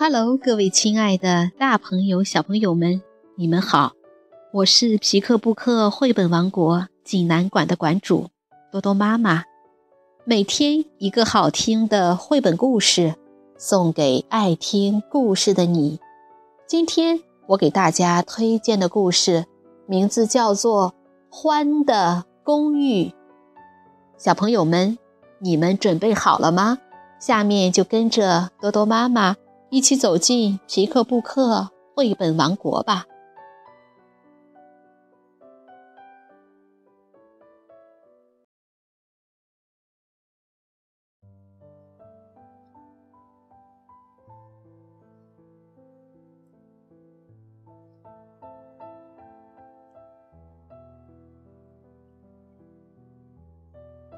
Hello，各位亲爱的大朋友、小朋友们，你们好！我是皮克布克绘本王国济南馆的馆主多多妈妈。每天一个好听的绘本故事，送给爱听故事的你。今天我给大家推荐的故事名字叫做《欢的公寓》。小朋友们，你们准备好了吗？下面就跟着多多妈妈一起走进皮克布克绘本王国吧。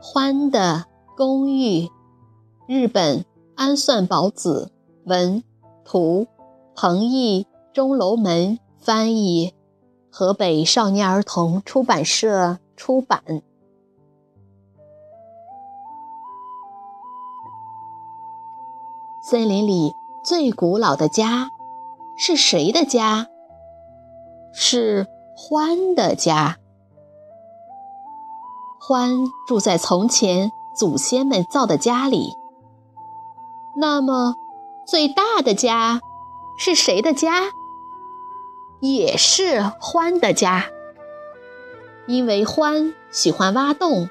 欢的公寓。日本安算宝子文图，彭毅钟楼门翻译，河北少年儿童出版社出版。森林里最古老的家是谁的家？是欢的家。欢住在从前祖先们造的家里。那么，最大的家是谁的家？也是欢的家。因为欢喜欢挖洞，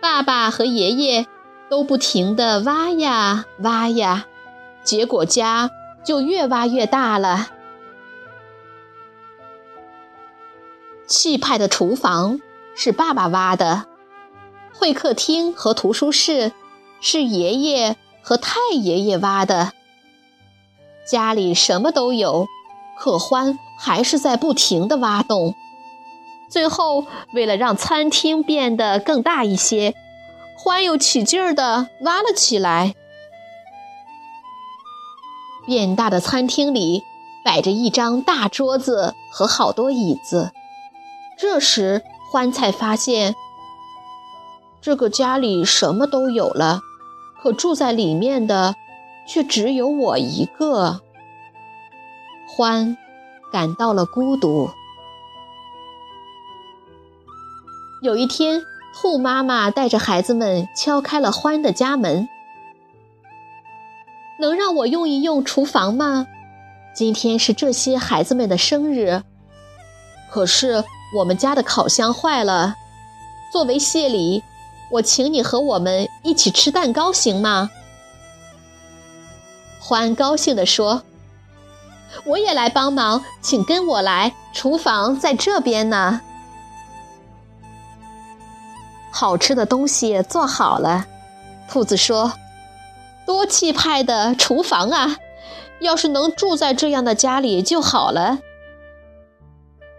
爸爸和爷爷都不停地挖呀挖呀，结果家就越挖越大了。气派的厨房是爸爸挖的，会客厅和图书室。是爷爷和太爷爷挖的。家里什么都有，可欢还是在不停地挖洞。最后，为了让餐厅变得更大一些，欢又起劲儿地挖了起来。变大的餐厅里摆着一张大桌子和好多椅子。这时，欢才发现，这个家里什么都有了。可住在里面的，却只有我一个。欢感到了孤独。有一天，兔妈妈带着孩子们敲开了欢的家门：“能让我用一用厨房吗？今天是这些孩子们的生日。可是我们家的烤箱坏了，作为谢礼。”我请你和我们一起吃蛋糕，行吗？欢高兴地说：“我也来帮忙，请跟我来，厨房在这边呢。”好吃的东西做好了，兔子说：“多气派的厨房啊！要是能住在这样的家里就好了。”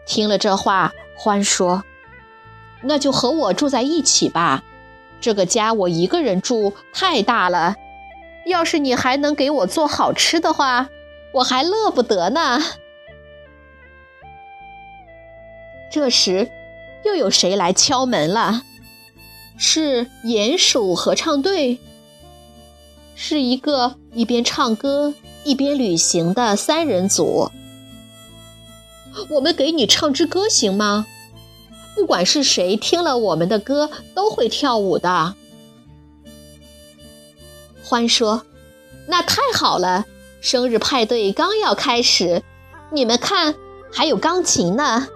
听了这话，欢说：“那就和我住在一起吧。”这个家我一个人住太大了，要是你还能给我做好吃的话，我还乐不得呢。这时，又有谁来敲门了？是鼹鼠合唱队，是一个一边唱歌一边旅行的三人组。我们给你唱支歌行吗？不管是谁听了我们的歌，都会跳舞的。欢说：“那太好了，生日派对刚要开始，你们看，还有钢琴呢。”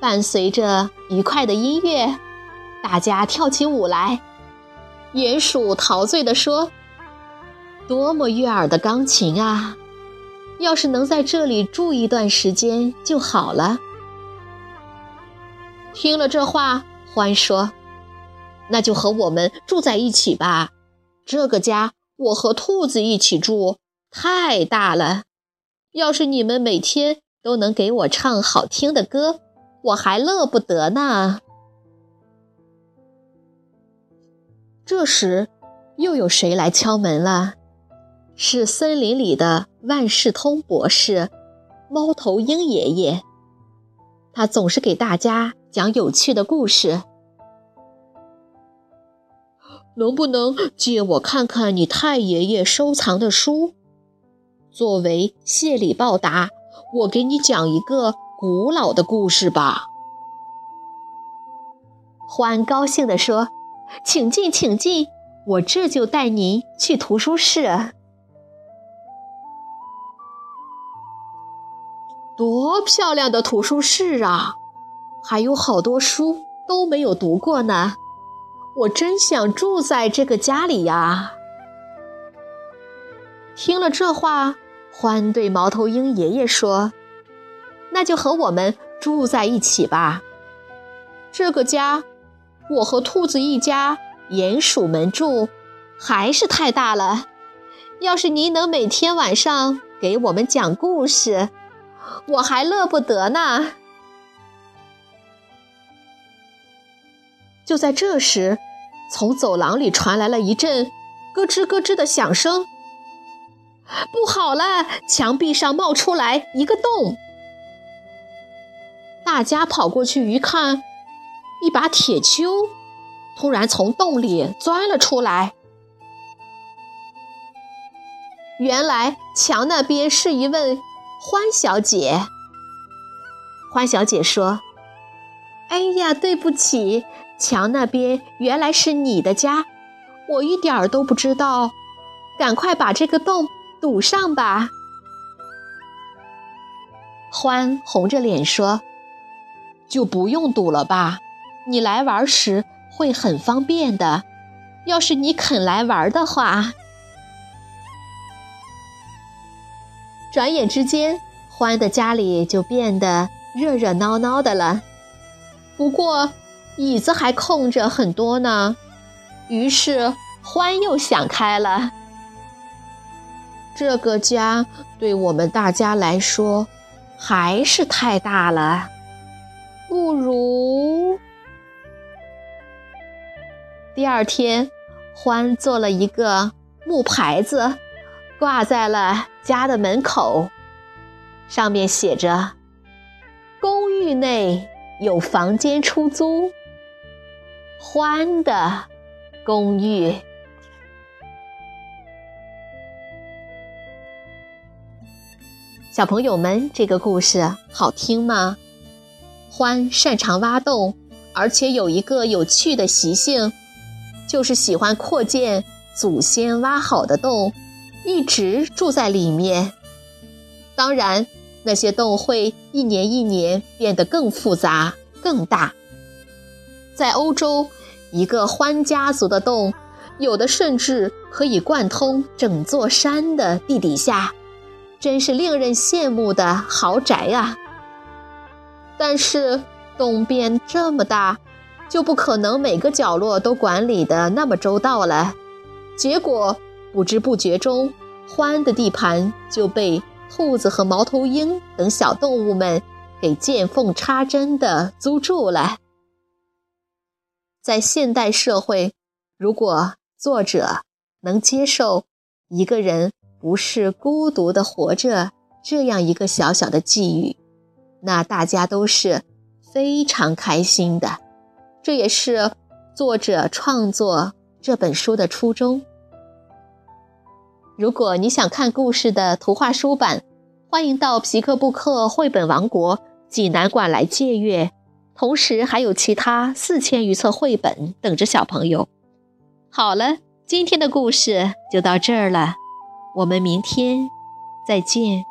伴随着愉快的音乐，大家跳起舞来。鼹鼠陶醉地说：“多么悦耳的钢琴啊！要是能在这里住一段时间就好了。”听了这话，欢说：“那就和我们住在一起吧。这个家我和兔子一起住，太大了。要是你们每天都能给我唱好听的歌，我还乐不得呢。”这时，又有谁来敲门了？是森林里的万事通博士，猫头鹰爷爷。他总是给大家。讲有趣的故事。能不能借我看看你太爷爷收藏的书？作为谢礼报答，我给你讲一个古老的故事吧。”欢高兴地说：“请进，请进，我这就带您去图书室。多漂亮的图书室啊！还有好多书都没有读过呢，我真想住在这个家里呀。”听了这话，欢对猫头鹰爷爷说：“那就和我们住在一起吧，这个家。”我和兔子一家，鼹鼠们住，还是太大了。要是您能每天晚上给我们讲故事，我还乐不得呢。就在这时，从走廊里传来了一阵咯吱咯吱的响声。不好了，墙壁上冒出来一个洞。大家跑过去一看。一把铁锹突然从洞里钻了出来。原来墙那边是一位欢小姐。欢小姐说：“哎呀，对不起，墙那边原来是你的家，我一点儿都不知道。赶快把这个洞堵上吧。”欢红着脸说：“就不用堵了吧。”你来玩时会很方便的，要是你肯来玩的话。转眼之间，欢的家里就变得热热闹闹的了。不过，椅子还空着很多呢。于是，欢又想开了：这个家对我们大家来说还是太大了，不如……第二天，欢做了一个木牌子，挂在了家的门口，上面写着：“公寓内有房间出租，欢的公寓。”小朋友们，这个故事好听吗？欢擅长挖洞，而且有一个有趣的习性。就是喜欢扩建祖先挖好的洞，一直住在里面。当然，那些洞会一年一年变得更复杂、更大。在欧洲，一个欢家族的洞，有的甚至可以贯通整座山的地底下，真是令人羡慕的豪宅啊！但是，洞变这么大。就不可能每个角落都管理的那么周到了，结果不知不觉中，欢的地盘就被兔子和猫头鹰等小动物们给见缝插针的租住了。在现代社会，如果作者能接受一个人不是孤独的活着这样一个小小的寄语，那大家都是非常开心的。这也是作者创作这本书的初衷。如果你想看故事的图画书版，欢迎到皮克布克绘本王国济南馆来借阅。同时还有其他四千余册绘本等着小朋友。好了，今天的故事就到这儿了，我们明天再见。